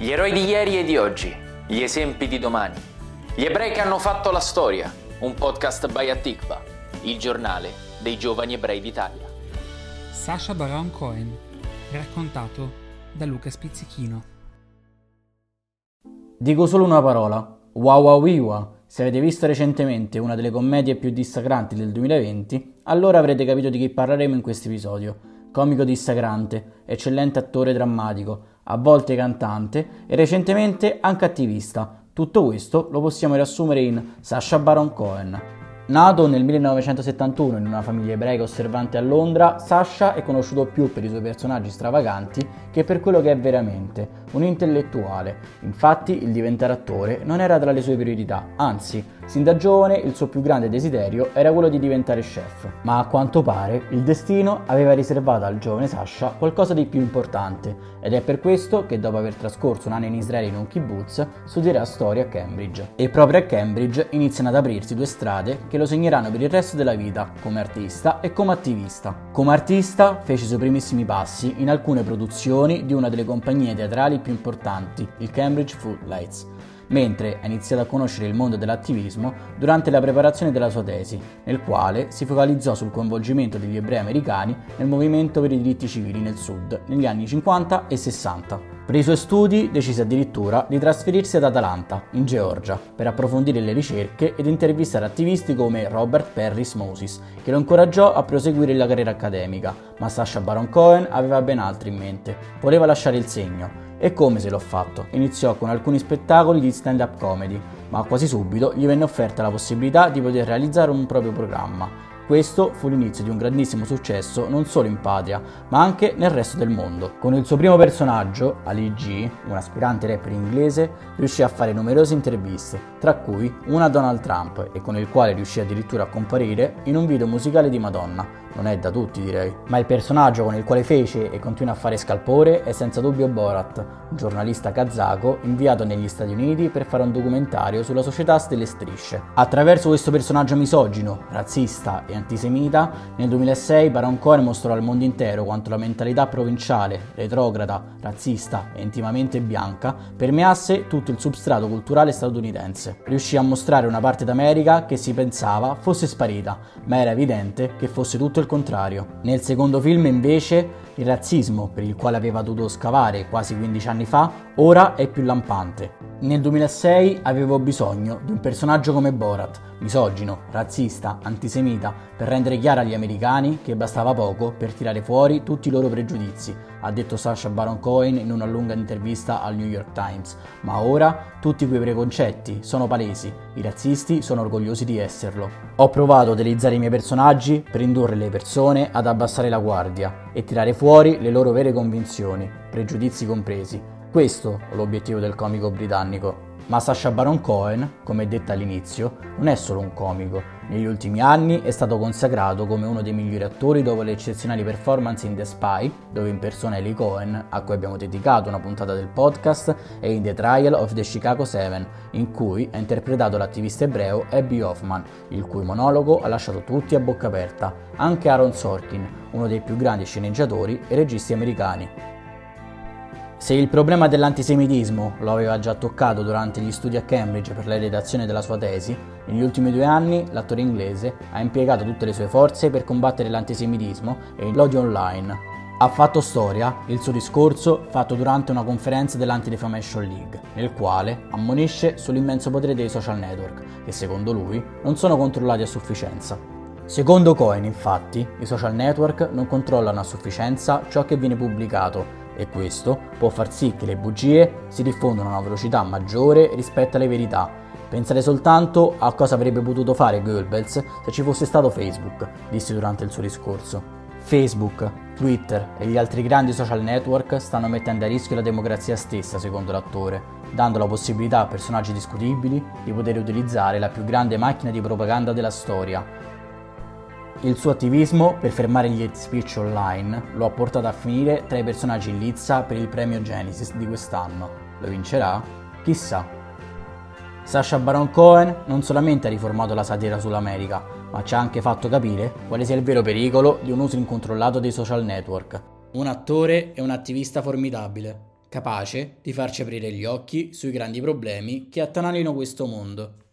Gli eroi di ieri e di oggi, gli esempi di domani, gli ebrei che hanno fatto la storia, un podcast by Atikva, il giornale dei giovani ebrei d'Italia. Sasha Baron Cohen, raccontato da Luca Spizzichino. Dico solo una parola, wow wow wiwa. Se avete visto recentemente una delle commedie più dissacranti del 2020, allora avrete capito di chi parleremo in questo episodio. Comico dissacrante, eccellente attore drammatico, a volte cantante e recentemente anche attivista. Tutto questo lo possiamo riassumere in Sasha Baron Cohen. Nato nel 1971 in una famiglia ebraica osservante a Londra, Sasha è conosciuto più per i suoi personaggi stravaganti che per quello che è veramente, un intellettuale. Infatti il diventare attore non era tra le sue priorità, anzi, sin da giovane il suo più grande desiderio era quello di diventare chef. Ma a quanto pare il destino aveva riservato al giovane Sasha qualcosa di più importante ed è per questo che dopo aver trascorso un anno in Israele in un kibbutz studierà storia a Cambridge. E proprio a Cambridge iniziano ad aprirsi due strade che lo segneranno per il resto della vita, come artista e come attivista. Come artista fece i suoi primissimi passi in alcune produzioni di una delle compagnie teatrali più importanti, il Cambridge Footlights, mentre ha iniziato a conoscere il mondo dell'attivismo durante la preparazione della sua tesi, nel quale si focalizzò sul coinvolgimento degli ebrei americani nel movimento per i diritti civili nel sud negli anni 50 e 60. Per i suoi studi decise addirittura di trasferirsi ad Atlanta, in Georgia, per approfondire le ricerche ed intervistare attivisti come Robert Perris Moses, che lo incoraggiò a proseguire la carriera accademica, ma Sasha Baron Cohen aveva ben altro in mente. Voleva lasciare il segno. E come se l'ho fatto? Iniziò con alcuni spettacoli di stand-up comedy, ma quasi subito gli venne offerta la possibilità di poter realizzare un proprio programma questo fu l'inizio di un grandissimo successo non solo in patria, ma anche nel resto del mondo. Con il suo primo personaggio, Ali G, un aspirante rapper inglese, riuscì a fare numerose interviste, tra cui una a Donald Trump e con il quale riuscì addirittura a comparire in un video musicale di Madonna, non è da tutti direi. Ma il personaggio con il quale fece e continua a fare scalpore è senza dubbio Borat, un giornalista kazako inviato negli Stati Uniti per fare un documentario sulla società delle strisce. Attraverso questo personaggio misogino, razzista e antisemita, nel 2006 Baron Cohen mostrò al mondo intero quanto la mentalità provinciale, retrograda, razzista e intimamente bianca permeasse tutto il substrato culturale statunitense. Riuscì a mostrare una parte d'America che si pensava fosse sparita, ma era evidente che fosse tutto il contrario. Nel secondo film invece il razzismo, per il quale aveva dovuto scavare quasi 15 anni fa, ora è più lampante. Nel 2006 avevo bisogno di un personaggio come Borat, misogino, razzista, antisemita, per rendere chiaro agli americani che bastava poco per tirare fuori tutti i loro pregiudizi, ha detto Sasha Baron Cohen in una lunga intervista al New York Times. Ma ora tutti quei preconcetti sono palesi, i razzisti sono orgogliosi di esserlo. Ho provato a utilizzare i miei personaggi per indurre le persone ad abbassare la guardia e tirare fuori le loro vere convinzioni, pregiudizi compresi questo è l'obiettivo del comico britannico. Ma Sasha Baron Cohen, come detta all'inizio, non è solo un comico. Negli ultimi anni è stato consacrato come uno dei migliori attori dopo le eccezionali performance in The Spy, dove impersona Ellie Cohen, a cui abbiamo dedicato una puntata del podcast, e in The Trial of the Chicago 7, in cui ha interpretato l'attivista ebreo Abby Hoffman, il cui monologo ha lasciato tutti a bocca aperta, anche Aaron Sorkin, uno dei più grandi sceneggiatori e registi americani. Se il problema dell'antisemitismo lo aveva già toccato durante gli studi a Cambridge per la redazione della sua tesi, negli ultimi due anni l'attore inglese ha impiegato tutte le sue forze per combattere l'antisemitismo e l'odio online. Ha fatto storia il suo discorso fatto durante una conferenza dell'Anti-Defamation League, nel quale ammonisce sull'immenso potere dei social network, che secondo lui non sono controllati a sufficienza. Secondo Cohen, infatti, i social network non controllano a sufficienza ciò che viene pubblicato e questo può far sì che le bugie si diffondano a una velocità maggiore rispetto alle verità. Pensate soltanto a cosa avrebbe potuto fare Goebbels se ci fosse stato Facebook, disse durante il suo discorso. Facebook, Twitter e gli altri grandi social network stanno mettendo a rischio la democrazia stessa, secondo l'attore, dando la possibilità a personaggi discutibili di poter utilizzare la più grande macchina di propaganda della storia, il suo attivismo per fermare gli hate speech online lo ha portato a finire tra i personaggi in lizza per il premio Genesis di quest'anno. Lo vincerà? Chissà. Sasha Baron Cohen non solamente ha riformato la satira sull'America, ma ci ha anche fatto capire quale sia il vero pericolo di un uso incontrollato dei social network. Un attore e un attivista formidabile, capace di farci aprire gli occhi sui grandi problemi che attanalino questo mondo.